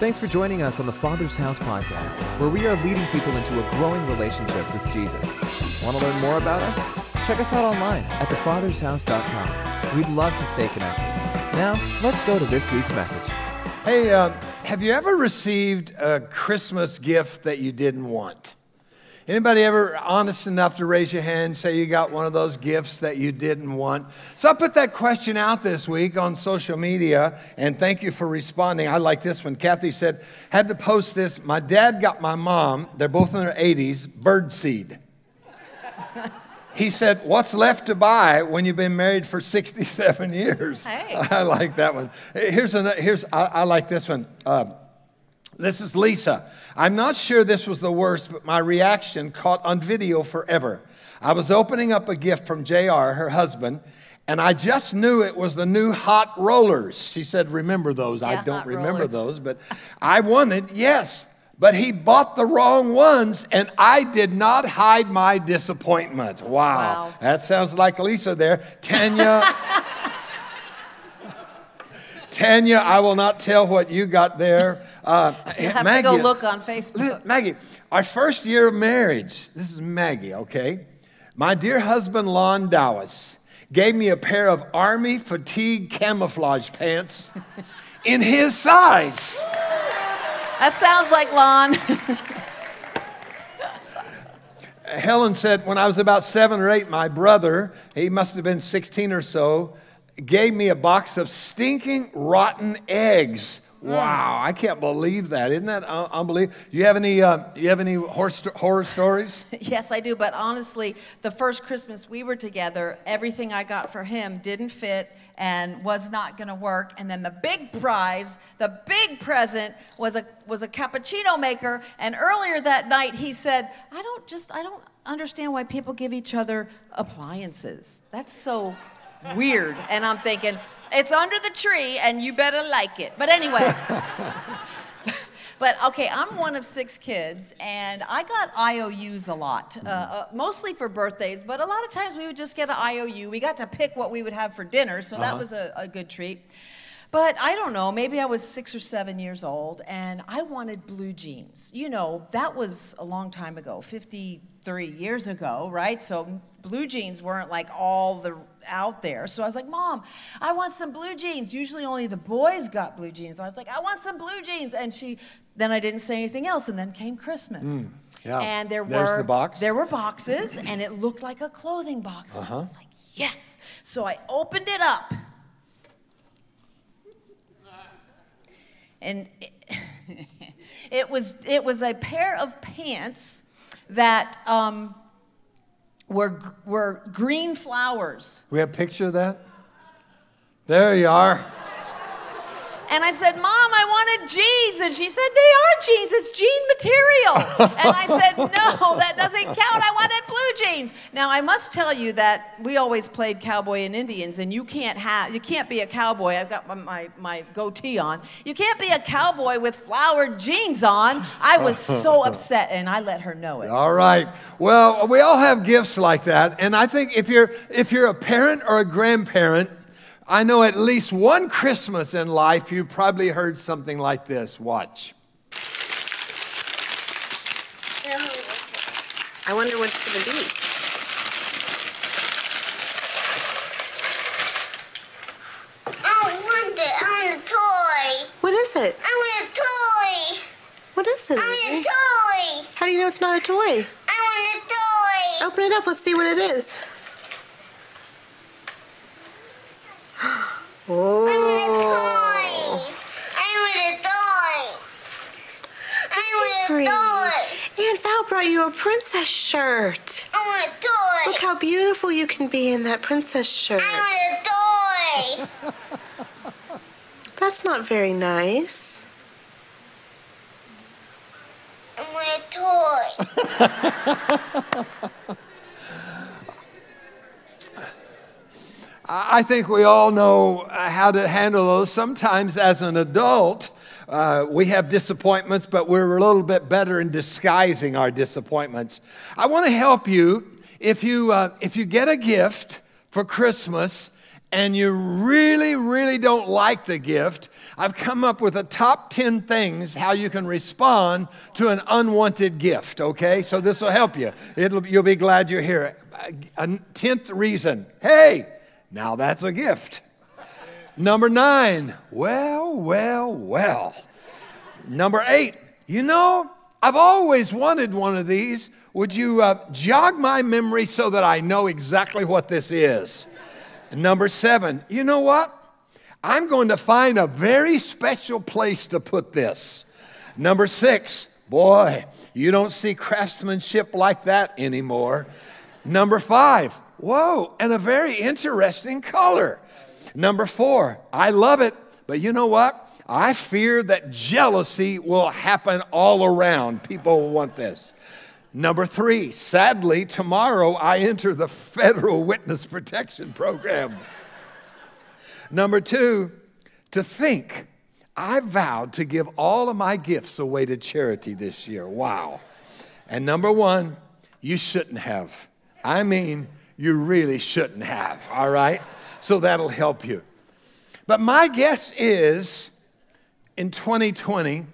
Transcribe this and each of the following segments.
Thanks for joining us on the Father's House podcast, where we are leading people into a growing relationship with Jesus. Want to learn more about us? Check us out online at thefathershouse.com. We'd love to stay connected. Now, let's go to this week's message. Hey, uh, have you ever received a Christmas gift that you didn't want? Anybody ever honest enough to raise your hand say you got one of those gifts that you didn't want? So I put that question out this week on social media, and thank you for responding. I like this one. Kathy said, had to post this. My dad got my mom, they're both in their 80s, bird seed. He said, What's left to buy when you've been married for 67 years? Hey. I like that one. Here's, another, here's I, I like this one. Uh, this is Lisa. I'm not sure this was the worst, but my reaction caught on video forever. I was opening up a gift from JR, her husband, and I just knew it was the new hot rollers. She said, Remember those? I don't remember rollers. those, but I wanted, yes. But he bought the wrong ones, and I did not hide my disappointment. Wow. Wow. That sounds like Lisa there. Tanya. Tanya, I will not tell what you got there. Uh, You have Maggie, to go look on Facebook. Maggie, our first year of marriage, this is Maggie, okay? My dear husband, Lon Dowis, gave me a pair of army fatigue camouflage pants in his size. That sounds like Lon. Helen said, when I was about seven or eight, my brother, he must have been 16 or so, gave me a box of stinking rotten eggs. Wow, I can't believe that. Isn't that un- unbelievable? Do you have any, uh, you have any horror, horror stories? yes, I do. But honestly, the first Christmas we were together, everything I got for him didn't fit and was not going to work. And then the big prize, the big present, was a was a cappuccino maker. And earlier that night, he said, "I don't just I don't understand why people give each other appliances. That's so weird." And I'm thinking. It's under the tree, and you better like it. But anyway, But okay, I'm one of six kids, and I got IOUs a lot, uh, uh, mostly for birthdays, but a lot of times we would just get an IOU. We got to pick what we would have for dinner, so that was a, a good treat. But I don't know, maybe I was six or seven years old, and I wanted blue jeans. You know, that was a long time ago, 53 years ago, right? So blue jeans weren't like all the out there. So I was like, Mom, I want some blue jeans. Usually only the boys got blue jeans. And I was like, I want some blue jeans. And she, then I didn't say anything else. And then came Christmas. yeah. And there There's were the box. there were boxes, and it looked like a clothing box. And I was like, yes. So I opened it up. And it, it was it was a pair of pants that um, were were green flowers. We have a picture of that? There you are. And I said, Mom, I wanted jeans. And she said, They are jeans. It's jean material. and I said, No, that doesn't count. I wanted blue jeans. Now I must tell you that we always played cowboy and Indians, and you can't have you can't be a cowboy. I've got my, my, my goatee on. You can't be a cowboy with flowered jeans on. I was so upset, and I let her know it. All right. Well, we all have gifts like that, and I think if you're if you're a parent or a grandparent, I know at least one Christmas in life you probably heard something like this. Watch. I wonder what it's going to be. I want it. I want a toy. What is it? I want a toy. What is it? I want a toy. How do you know it's not a toy? I want a toy. Open it up. Let's see what it is. I want a Oh. toy. I want a toy. I want Free. a toy. Aunt Val brought you a princess shirt. I want a toy. Look how beautiful you can be in that princess shirt. I want a toy. That's not very nice. I want a toy. I think we all know uh, how to handle those. Sometimes, as an adult, uh, we have disappointments, but we're a little bit better in disguising our disappointments. I want to help you if you uh, if you get a gift for Christmas and you really, really don't like the gift, I've come up with a top 10 things how you can respond to an unwanted gift, okay? So this will help you. It'll, you'll be glad you're here. A 10th reason hey, now that's a gift. Number nine, well, well, well. Number eight, you know, I've always wanted one of these. Would you uh, jog my memory so that I know exactly what this is? Number seven, you know what? I'm going to find a very special place to put this. Number six, boy, you don't see craftsmanship like that anymore. Number five, whoa, and a very interesting color. Number four, I love it, but you know what? I fear that jealousy will happen all around. People want this. Number three, sadly, tomorrow I enter the federal witness protection program. Number two, to think I vowed to give all of my gifts away to charity this year. Wow. And number one, you shouldn't have. I mean, you really shouldn't have, all right? So that'll help you. But my guess is in 2020,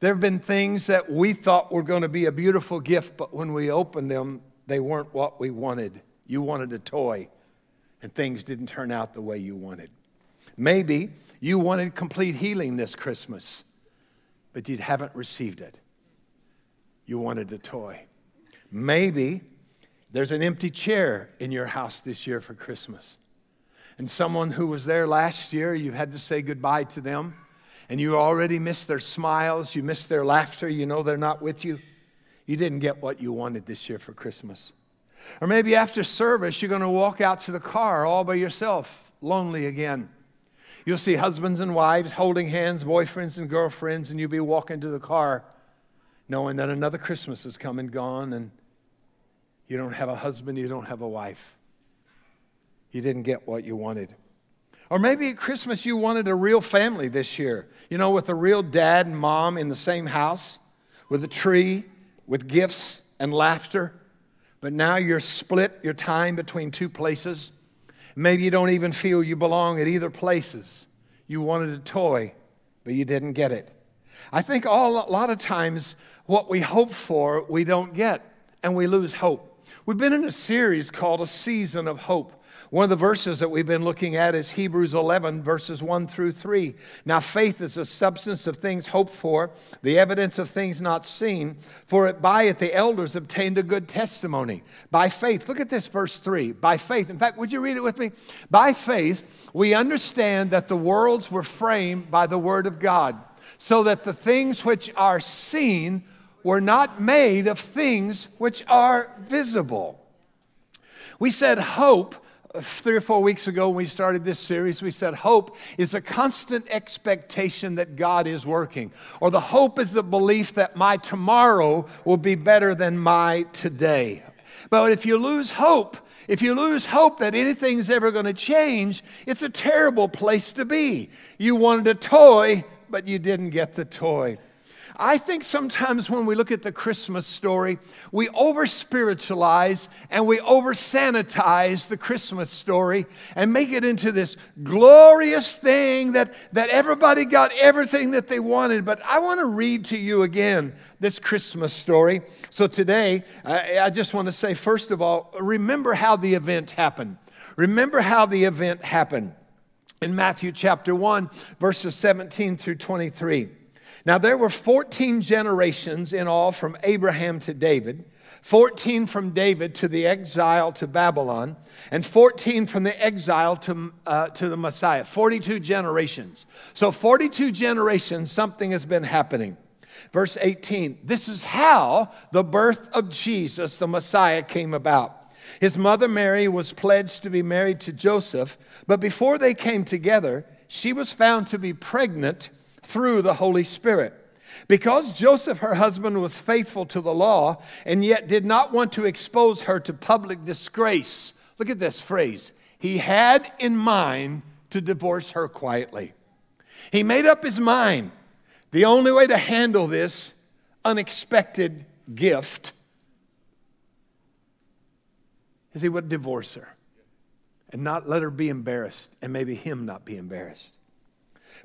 there have been things that we thought were going to be a beautiful gift, but when we opened them, they weren't what we wanted. You wanted a toy, and things didn't turn out the way you wanted. Maybe you wanted complete healing this Christmas, but you haven't received it. You wanted a toy. Maybe there's an empty chair in your house this year for Christmas. And someone who was there last year, you've had to say goodbye to them and you already miss their smiles, you miss their laughter, you know they're not with you, you didn't get what you wanted this year for Christmas. Or maybe after service, you're going to walk out to the car all by yourself, lonely again. You'll see husbands and wives holding hands, boyfriends and girlfriends, and you'll be walking to the car knowing that another Christmas has come and gone, and you don't have a husband, you don't have a wife. You didn't get what you wanted. Or maybe at Christmas you wanted a real family this year, you know, with a real dad and mom in the same house, with a tree, with gifts and laughter. But now you're split your time between two places. Maybe you don't even feel you belong at either places. You wanted a toy, but you didn't get it. I think all, a lot of times what we hope for, we don't get, and we lose hope. We've been in a series called A Season of Hope. One of the verses that we've been looking at is Hebrews 11, verses 1 through 3. Now, faith is the substance of things hoped for, the evidence of things not seen, for it by it the elders obtained a good testimony. By faith, look at this verse 3. By faith, in fact, would you read it with me? By faith, we understand that the worlds were framed by the word of God, so that the things which are seen were not made of things which are visible. We said hope uh, three or four weeks ago when we started this series, we said hope is a constant expectation that God is working, or the hope is the belief that my tomorrow will be better than my today. But if you lose hope, if you lose hope that anything's ever going to change, it's a terrible place to be. You wanted a toy, but you didn't get the toy. I think sometimes when we look at the Christmas story, we over spiritualize and we over sanitize the Christmas story and make it into this glorious thing that, that everybody got everything that they wanted. But I want to read to you again this Christmas story. So today, I, I just want to say, first of all, remember how the event happened. Remember how the event happened in Matthew chapter 1, verses 17 through 23. Now, there were 14 generations in all from Abraham to David, 14 from David to the exile to Babylon, and 14 from the exile to, uh, to the Messiah. 42 generations. So, 42 generations, something has been happening. Verse 18 this is how the birth of Jesus, the Messiah, came about. His mother Mary was pledged to be married to Joseph, but before they came together, she was found to be pregnant through the Holy Spirit. Because Joseph, her husband, was faithful to the law and yet did not want to expose her to public disgrace, look at this phrase. He had in mind to divorce her quietly. He made up his mind. The only way to handle this unexpected gift is he would divorce her. and not let her be embarrassed, and maybe him not be embarrassed.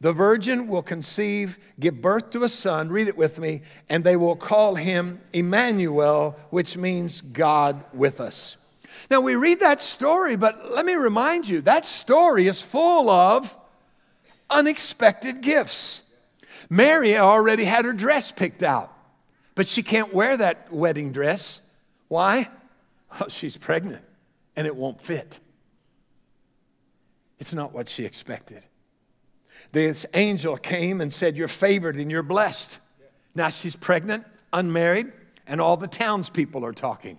The virgin will conceive, give birth to a son, read it with me, and they will call him Emmanuel, which means God with us. Now we read that story, but let me remind you that story is full of unexpected gifts. Mary already had her dress picked out, but she can't wear that wedding dress. Why? Well, she's pregnant and it won't fit. It's not what she expected. This angel came and said, You're favored and you're blessed. Now she's pregnant, unmarried, and all the townspeople are talking.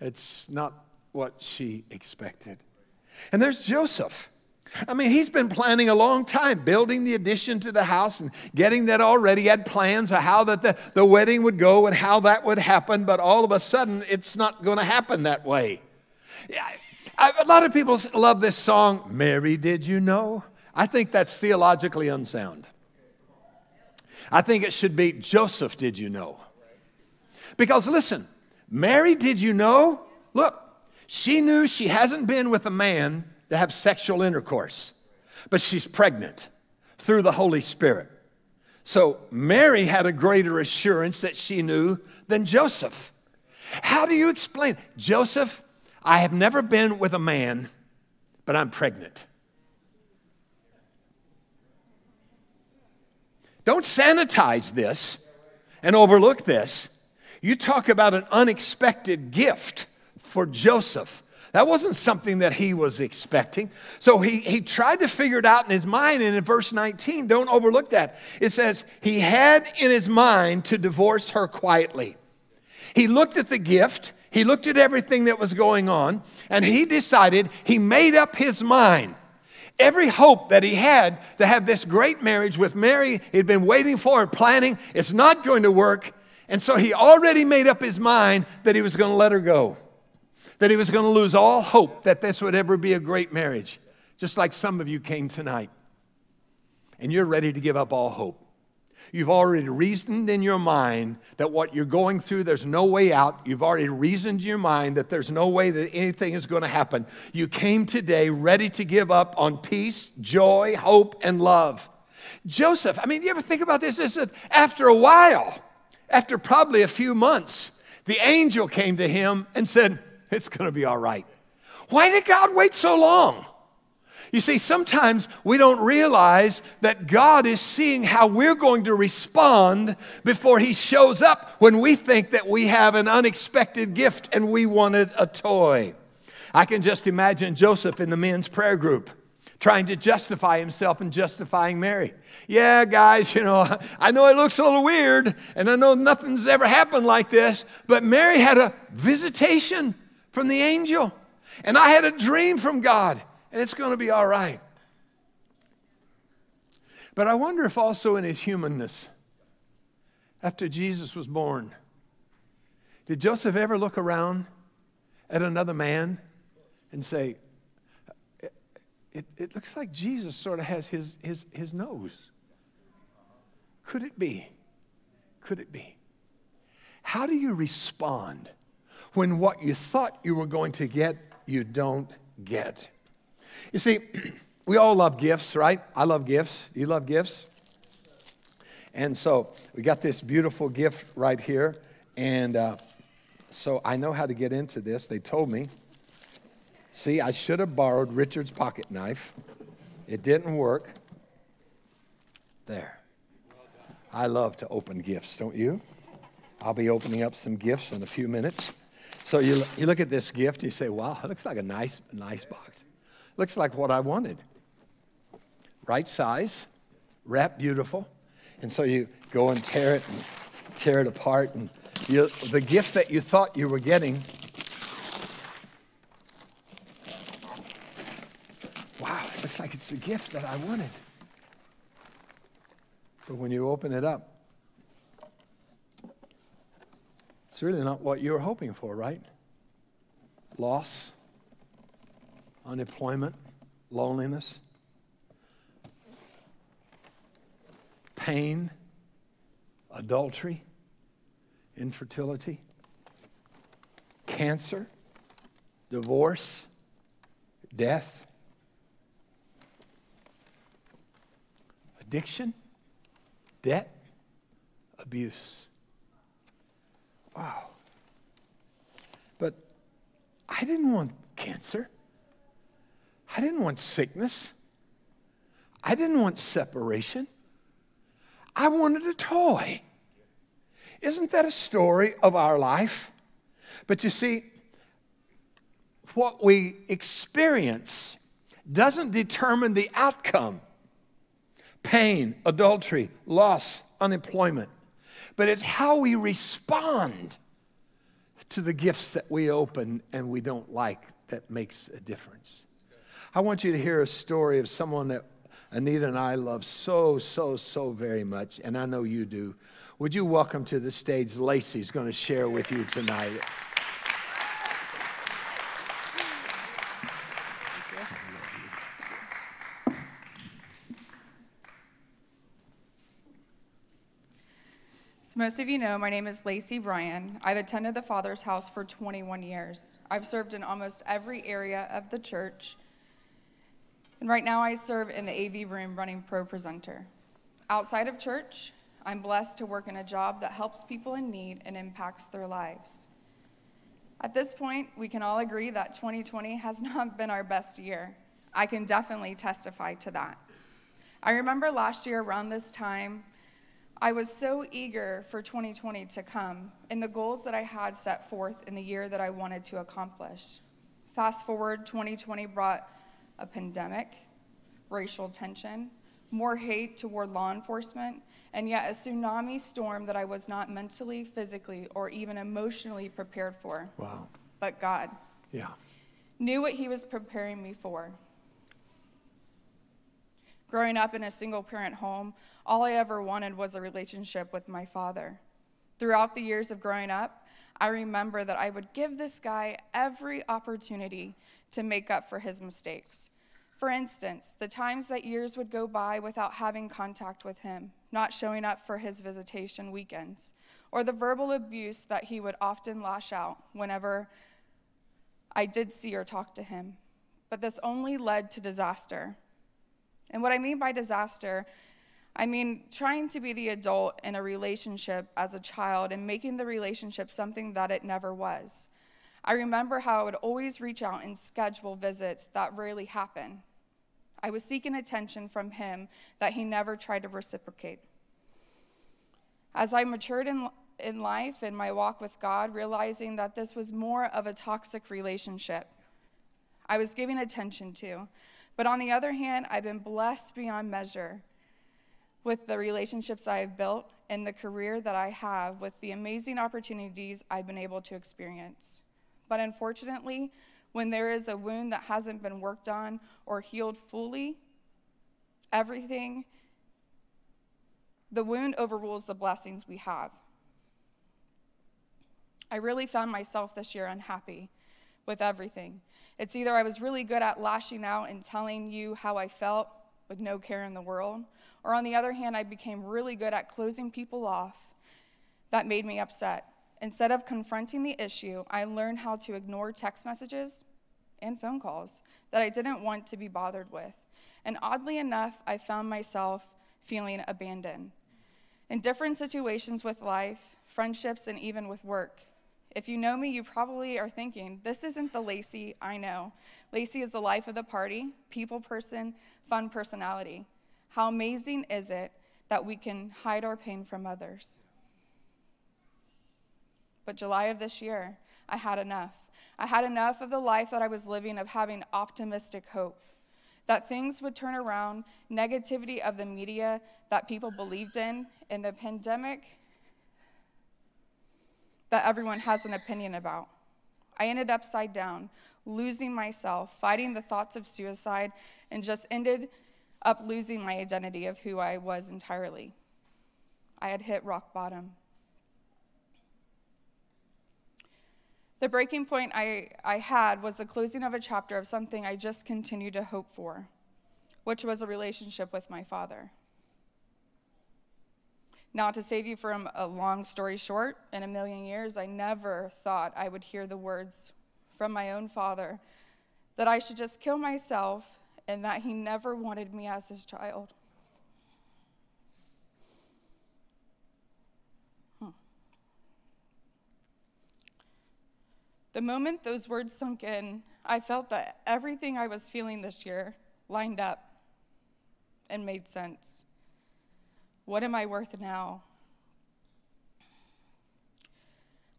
It's not what she expected. And there's Joseph. I mean, he's been planning a long time, building the addition to the house and getting that already. He had plans of how that the, the wedding would go and how that would happen, but all of a sudden, it's not going to happen that way. I, a lot of people love this song, Mary, Did You Know? I think that's theologically unsound. I think it should be Joseph, did you know? Because listen, Mary, did you know? Look, she knew she hasn't been with a man to have sexual intercourse, but she's pregnant through the Holy Spirit. So Mary had a greater assurance that she knew than Joseph. How do you explain? Joseph, I have never been with a man, but I'm pregnant. Don't sanitize this and overlook this. You talk about an unexpected gift for Joseph. That wasn't something that he was expecting. So he, he tried to figure it out in his mind. And in verse 19, don't overlook that. It says, he had in his mind to divorce her quietly. He looked at the gift, he looked at everything that was going on, and he decided, he made up his mind Every hope that he had to have this great marriage with Mary, he'd been waiting for and planning, it's not going to work. And so he already made up his mind that he was going to let her go, that he was going to lose all hope that this would ever be a great marriage, just like some of you came tonight. And you're ready to give up all hope. You've already reasoned in your mind that what you're going through, there's no way out. You've already reasoned in your mind that there's no way that anything is going to happen. You came today ready to give up on peace, joy, hope, and love. Joseph, I mean, you ever think about this? This Is after a while, after probably a few months, the angel came to him and said, It's going to be all right. Why did God wait so long? You see, sometimes we don't realize that God is seeing how we're going to respond before He shows up when we think that we have an unexpected gift and we wanted a toy. I can just imagine Joseph in the men's prayer group trying to justify himself and justifying Mary. Yeah, guys, you know, I know it looks a little weird and I know nothing's ever happened like this, but Mary had a visitation from the angel and I had a dream from God and it's going to be all right. But I wonder if also in his humanness, after Jesus was born, did Joseph ever look around at another man and say, it, it, looks like Jesus sort of has his, his, his nose. Could it be? Could it be? How do you respond when what you thought you were going to get, you don't get? You see, we all love gifts, right? I love gifts. Do you love gifts? And so we got this beautiful gift right here. And uh, so I know how to get into this. They told me. See, I should have borrowed Richard's pocket knife. It didn't work. There. I love to open gifts, don't you? I'll be opening up some gifts in a few minutes. So you, you look at this gift, you say, wow, it looks like a nice, nice box. Looks like what I wanted. Right size, wrap beautiful. And so you go and tear it and tear it apart. And you, the gift that you thought you were getting, wow, it looks like it's the gift that I wanted. But when you open it up, it's really not what you were hoping for, right? Loss, unemployment, loneliness, pain, adultery, infertility, cancer, divorce, death, addiction, debt, abuse. Wow. But I didn't want cancer. I didn't want sickness. I didn't want separation. I wanted a toy. Isn't that a story of our life? But you see, what we experience doesn't determine the outcome pain, adultery, loss, unemployment. But it's how we respond to the gifts that we open and we don't like that makes a difference. I want you to hear a story of someone that Anita and I love so, so, so very much, and I know you do. Would you welcome to the stage Lacey's going to share with you tonight? So most of you know, my name is Lacey Bryan. I've attended the Father's House for 21 years. I've served in almost every area of the church. And right now I serve in the AV room running Pro Presenter. Outside of church, I'm blessed to work in a job that helps people in need and impacts their lives. At this point, we can all agree that 2020 has not been our best year. I can definitely testify to that. I remember last year around this time, I was so eager for 2020 to come and the goals that I had set forth in the year that I wanted to accomplish. Fast forward, 2020 brought a pandemic, racial tension, more hate toward law enforcement, and yet a tsunami storm that I was not mentally, physically, or even emotionally prepared for. Wow. But God Yeah. knew what He was preparing me for. Growing up in a single parent home, all I ever wanted was a relationship with my father. Throughout the years of growing up, I remember that I would give this guy every opportunity to make up for his mistakes. For instance, the times that years would go by without having contact with him, not showing up for his visitation weekends, or the verbal abuse that he would often lash out whenever I did see or talk to him. But this only led to disaster. And what I mean by disaster, I mean trying to be the adult in a relationship as a child and making the relationship something that it never was. I remember how I would always reach out and schedule visits that rarely happened. I was seeking attention from him that he never tried to reciprocate. As I matured in, in life and my walk with God, realizing that this was more of a toxic relationship, I was giving attention to. But on the other hand, I've been blessed beyond measure with the relationships I have built and the career that I have with the amazing opportunities I've been able to experience. But unfortunately, when there is a wound that hasn't been worked on or healed fully, everything, the wound overrules the blessings we have. I really found myself this year unhappy with everything. It's either I was really good at lashing out and telling you how I felt with no care in the world, or on the other hand, I became really good at closing people off that made me upset. Instead of confronting the issue, I learned how to ignore text messages and phone calls that I didn't want to be bothered with. And oddly enough, I found myself feeling abandoned. In different situations with life, friendships, and even with work, if you know me, you probably are thinking, this isn't the Lacey I know. Lacey is the life of the party, people person, fun personality. How amazing is it that we can hide our pain from others? But July of this year, I had enough. I had enough of the life that I was living of having optimistic hope that things would turn around, negativity of the media that people believed in, in the pandemic that everyone has an opinion about. I ended upside down, losing myself, fighting the thoughts of suicide, and just ended up losing my identity of who I was entirely. I had hit rock bottom. The breaking point I, I had was the closing of a chapter of something I just continued to hope for, which was a relationship with my father. Now, to save you from a long story short, in a million years, I never thought I would hear the words from my own father that I should just kill myself and that he never wanted me as his child. Hmm. The moment those words sunk in, I felt that everything I was feeling this year lined up and made sense. What am I worth now?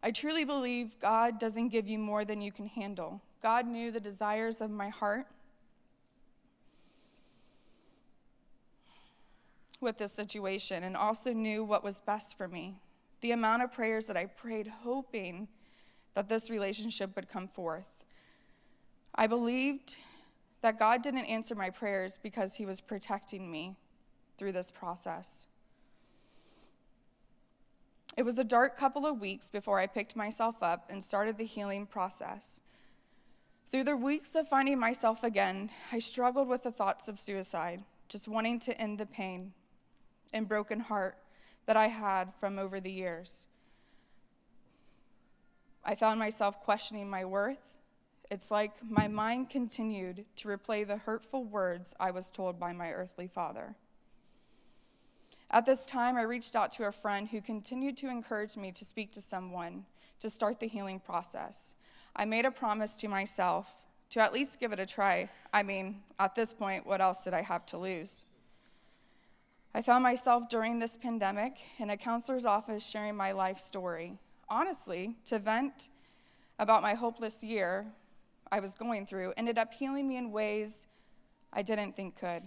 I truly believe God doesn't give you more than you can handle. God knew the desires of my heart with this situation and also knew what was best for me. The amount of prayers that I prayed, hoping that this relationship would come forth. I believed that God didn't answer my prayers because He was protecting me through this process. It was a dark couple of weeks before I picked myself up and started the healing process. Through the weeks of finding myself again, I struggled with the thoughts of suicide, just wanting to end the pain and broken heart that I had from over the years. I found myself questioning my worth. It's like my mind continued to replay the hurtful words I was told by my earthly father. At this time, I reached out to a friend who continued to encourage me to speak to someone to start the healing process. I made a promise to myself to at least give it a try. I mean, at this point, what else did I have to lose? I found myself during this pandemic in a counselor's office sharing my life story. Honestly, to vent about my hopeless year I was going through ended up healing me in ways I didn't think could.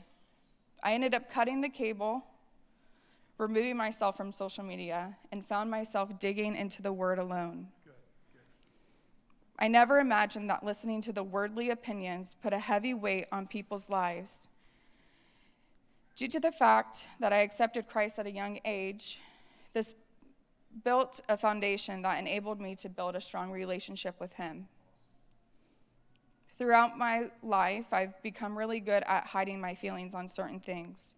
I ended up cutting the cable, removing myself from social media, and found myself digging into the word alone. I never imagined that listening to the worldly opinions put a heavy weight on people's lives. Due to the fact that I accepted Christ at a young age, this built a foundation that enabled me to build a strong relationship with Him. Throughout my life, I've become really good at hiding my feelings on certain things.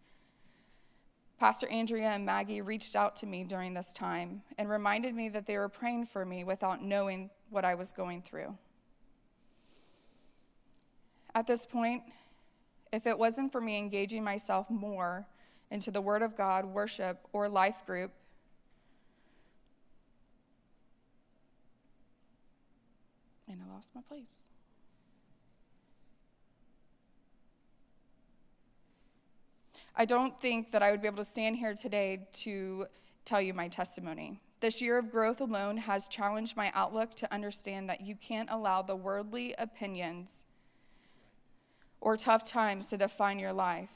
Pastor Andrea and Maggie reached out to me during this time and reminded me that they were praying for me without knowing what I was going through. At this point, if it wasn't for me engaging myself more into the Word of God, worship, or life group, and I lost my place. I don't think that I would be able to stand here today to tell you my testimony. This year of growth alone has challenged my outlook to understand that you can't allow the worldly opinions or tough times to define your life.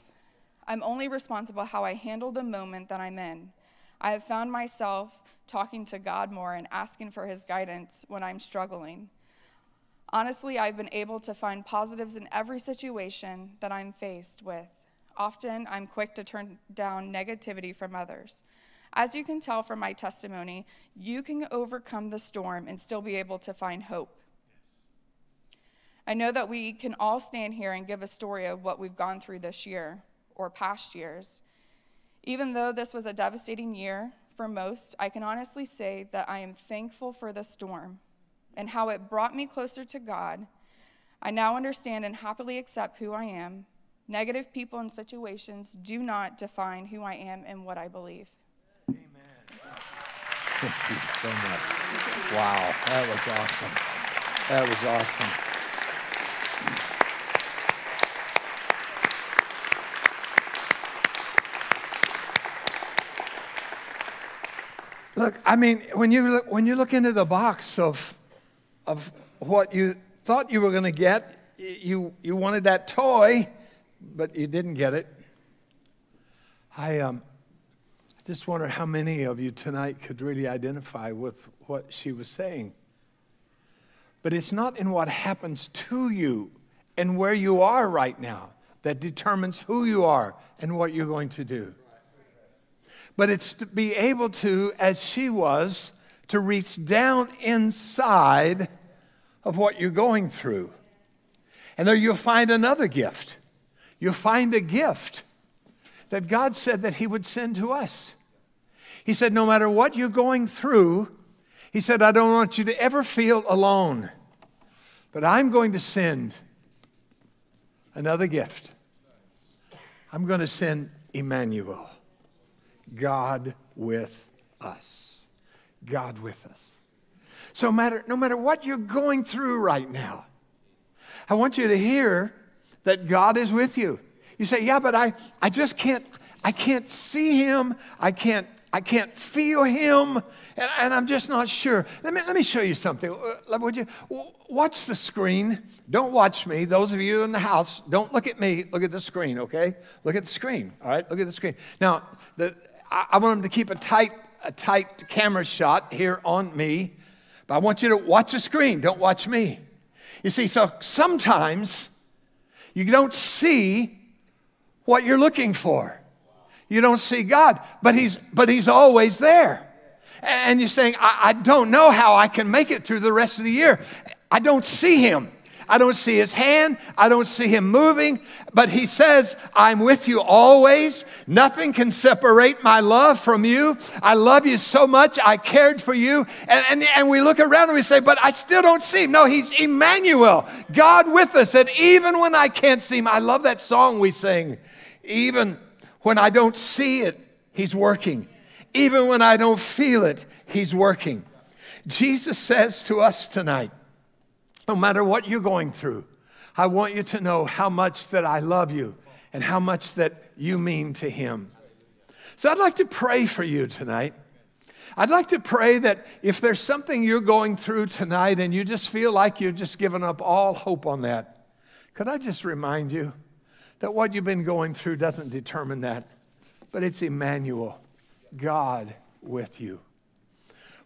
I'm only responsible how I handle the moment that I'm in. I have found myself talking to God more and asking for his guidance when I'm struggling. Honestly, I've been able to find positives in every situation that I'm faced with. Often, I'm quick to turn down negativity from others. As you can tell from my testimony, you can overcome the storm and still be able to find hope. I know that we can all stand here and give a story of what we've gone through this year or past years. Even though this was a devastating year for most, I can honestly say that I am thankful for the storm and how it brought me closer to God. I now understand and happily accept who I am. Negative people and situations do not define who I am and what I believe. Amen. Thank you so much. Wow, that was awesome. That was awesome. Look, I mean, when you look, when you look into the box of, of what you thought you were going to get, you, you wanted that toy, but you didn't get it. I um, just wonder how many of you tonight could really identify with what she was saying. But it's not in what happens to you and where you are right now that determines who you are and what you're going to do. but it's to be able to, as she was, to reach down inside of what you're going through. And there you'll find another gift. You'll find a gift that God said that He would send to us. He said, No matter what you're going through, He said, I don't want you to ever feel alone, but I'm going to send another gift. I'm going to send Emmanuel, God with us. God with us. So matter, no matter what you're going through right now, I want you to hear that God is with you. You say, yeah, but I, I just can't, I can't see him. I can't, I can't feel him. And, and I'm just not sure. Let me, let me show you something. Uh, would you watch the screen? Don't watch me. Those of you in the house, don't look at me. Look at the screen, okay? Look at the screen. All right, look at the screen. Now, the, I, I want them to keep a tight, a tight camera shot here on me. But I want you to watch the screen. Don't watch me. You see, so sometimes you don't see what you're looking for. You don't see God, but He's, but he's always there. And you're saying, I, I don't know how I can make it through the rest of the year. I don't see Him. I don't see his hand. I don't see him moving. But he says, I'm with you always. Nothing can separate my love from you. I love you so much. I cared for you. And, and, and we look around and we say, But I still don't see him. No, he's Emmanuel, God with us. And even when I can't see him, I love that song we sing. Even when I don't see it, he's working. Even when I don't feel it, he's working. Jesus says to us tonight, no matter what you're going through, I want you to know how much that I love you and how much that you mean to Him. So I'd like to pray for you tonight. I'd like to pray that if there's something you're going through tonight and you just feel like you've just given up all hope on that, could I just remind you that what you've been going through doesn't determine that, but it's Emmanuel, God with you.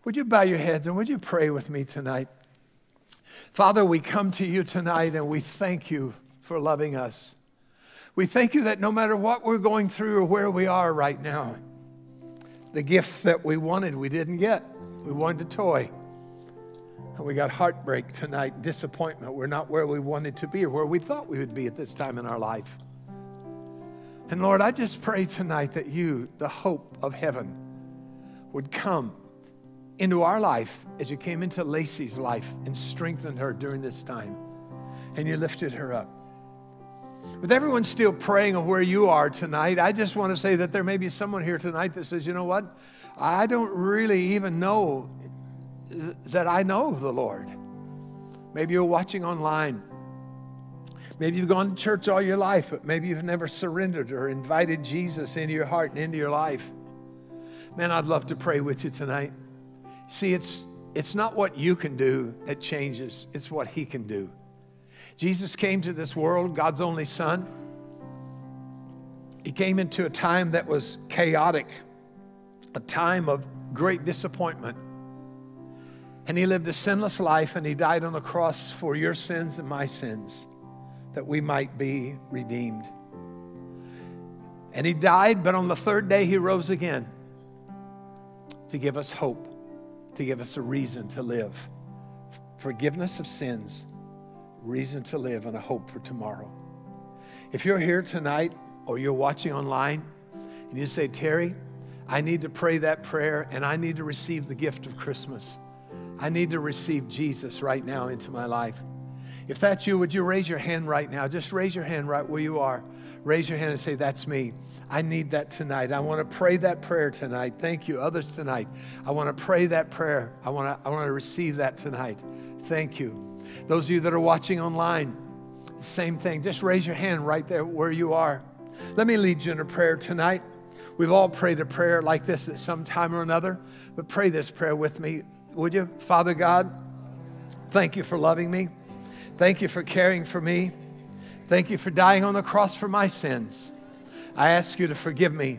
Would you bow your heads and would you pray with me tonight? Father, we come to you tonight and we thank you for loving us. We thank you that no matter what we're going through or where we are right now, the gift that we wanted, we didn't get. We wanted a toy. And we got heartbreak tonight, disappointment. We're not where we wanted to be or where we thought we would be at this time in our life. And Lord, I just pray tonight that you, the hope of heaven, would come into our life as you came into Lacey's life and strengthened her during this time. And you lifted her up. With everyone still praying of where you are tonight, I just want to say that there may be someone here tonight that says, you know what? I don't really even know that I know the Lord. Maybe you're watching online. Maybe you've gone to church all your life, but maybe you've never surrendered or invited Jesus into your heart and into your life. Man, I'd love to pray with you tonight. See, it's, it's not what you can do that changes, it's what He can do. Jesus came to this world, God's only Son. He came into a time that was chaotic, a time of great disappointment. And He lived a sinless life and He died on the cross for your sins and my sins that we might be redeemed. And He died, but on the third day He rose again to give us hope to give us a reason to live. Forgiveness of sins, reason to live, and a hope for tomorrow. If you're here tonight or you're watching online and you say, Terry, I need to pray that prayer and I need to receive the gift of Christmas. I need to receive Jesus right now into my life. If that's you, would you raise your hand right now? Just raise your hand right where you are. Raise your hand and say, That's me. I need that tonight. I want to pray that prayer tonight. Thank you. Others tonight. I want to pray that prayer. I want to, I want to receive that tonight. Thank you. Those of you that are watching online, same thing. Just raise your hand right there where you are. Let me lead you in a prayer tonight. We've all prayed a prayer like this at some time or another, but pray this prayer with me, would you? Father God, thank you for loving me. Thank you for caring for me. Thank you for dying on the cross for my sins. I ask you to forgive me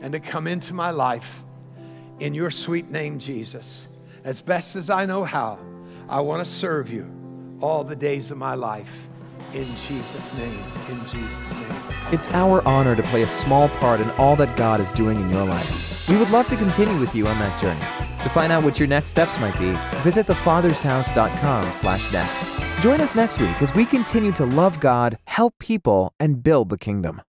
and to come into my life in your sweet name, Jesus. As best as I know how, I want to serve you all the days of my life. In Jesus' name, in Jesus' name. It's our honor to play a small part in all that God is doing in your life. We would love to continue with you on that journey. To find out what your next steps might be, visit thefathershouse.com slash next. Join us next week as we continue to love God, help people, and build the kingdom.